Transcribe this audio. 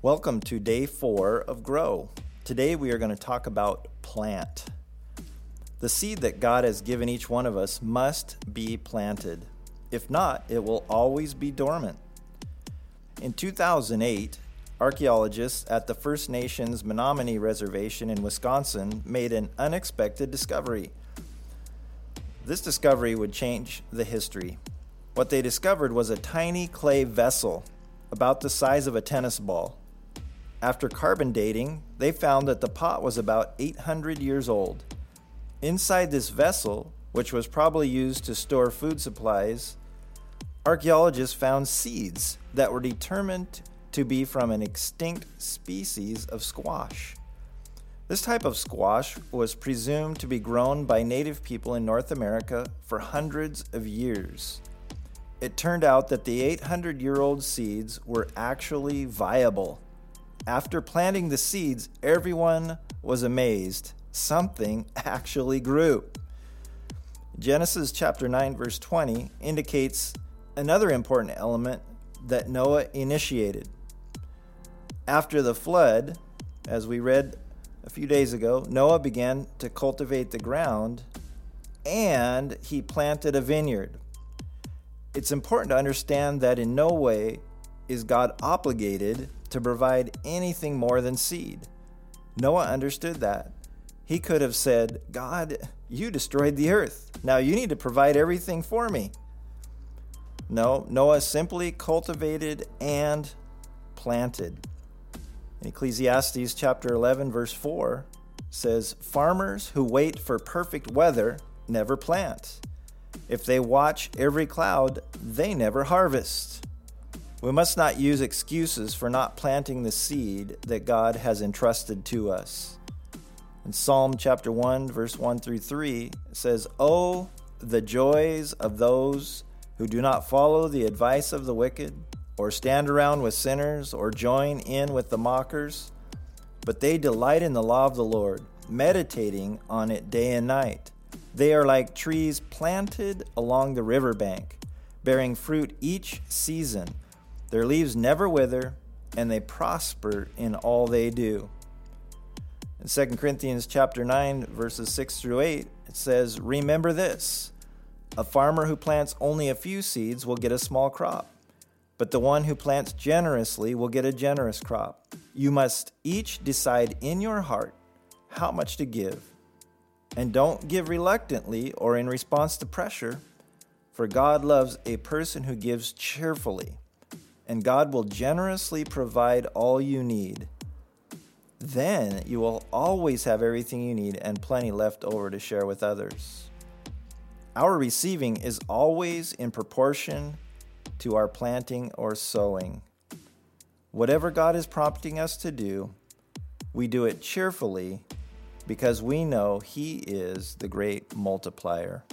Welcome to day four of Grow. Today we are going to talk about plant. The seed that God has given each one of us must be planted. If not, it will always be dormant. In 2008, archaeologists at the First Nations Menominee Reservation in Wisconsin made an unexpected discovery. This discovery would change the history. What they discovered was a tiny clay vessel about the size of a tennis ball. After carbon dating, they found that the pot was about 800 years old. Inside this vessel, which was probably used to store food supplies, archaeologists found seeds that were determined to be from an extinct species of squash. This type of squash was presumed to be grown by native people in North America for hundreds of years. It turned out that the 800 year old seeds were actually viable. After planting the seeds, everyone was amazed. Something actually grew. Genesis chapter 9, verse 20 indicates another important element that Noah initiated. After the flood, as we read a few days ago, Noah began to cultivate the ground and he planted a vineyard. It's important to understand that in no way is God obligated to provide anything more than seed. Noah understood that. He could have said, God, you destroyed the earth. Now you need to provide everything for me. No, Noah simply cultivated and planted. Ecclesiastes chapter 11, verse 4 says, Farmers who wait for perfect weather never plant. If they watch every cloud, they never harvest. We must not use excuses for not planting the seed that God has entrusted to us. In Psalm chapter 1, verse 1 through 3, it says, Oh, the joys of those who do not follow the advice of the wicked, or stand around with sinners, or join in with the mockers, but they delight in the law of the Lord, meditating on it day and night. They are like trees planted along the riverbank, bearing fruit each season. Their leaves never wither, and they prosper in all they do. In 2 Corinthians chapter 9 verses 6 through 8, it says, "Remember this: a farmer who plants only a few seeds will get a small crop, but the one who plants generously will get a generous crop. You must each decide in your heart how much to give, and don't give reluctantly or in response to pressure, for God loves a person who gives cheerfully." And God will generously provide all you need. Then you will always have everything you need and plenty left over to share with others. Our receiving is always in proportion to our planting or sowing. Whatever God is prompting us to do, we do it cheerfully because we know He is the great multiplier.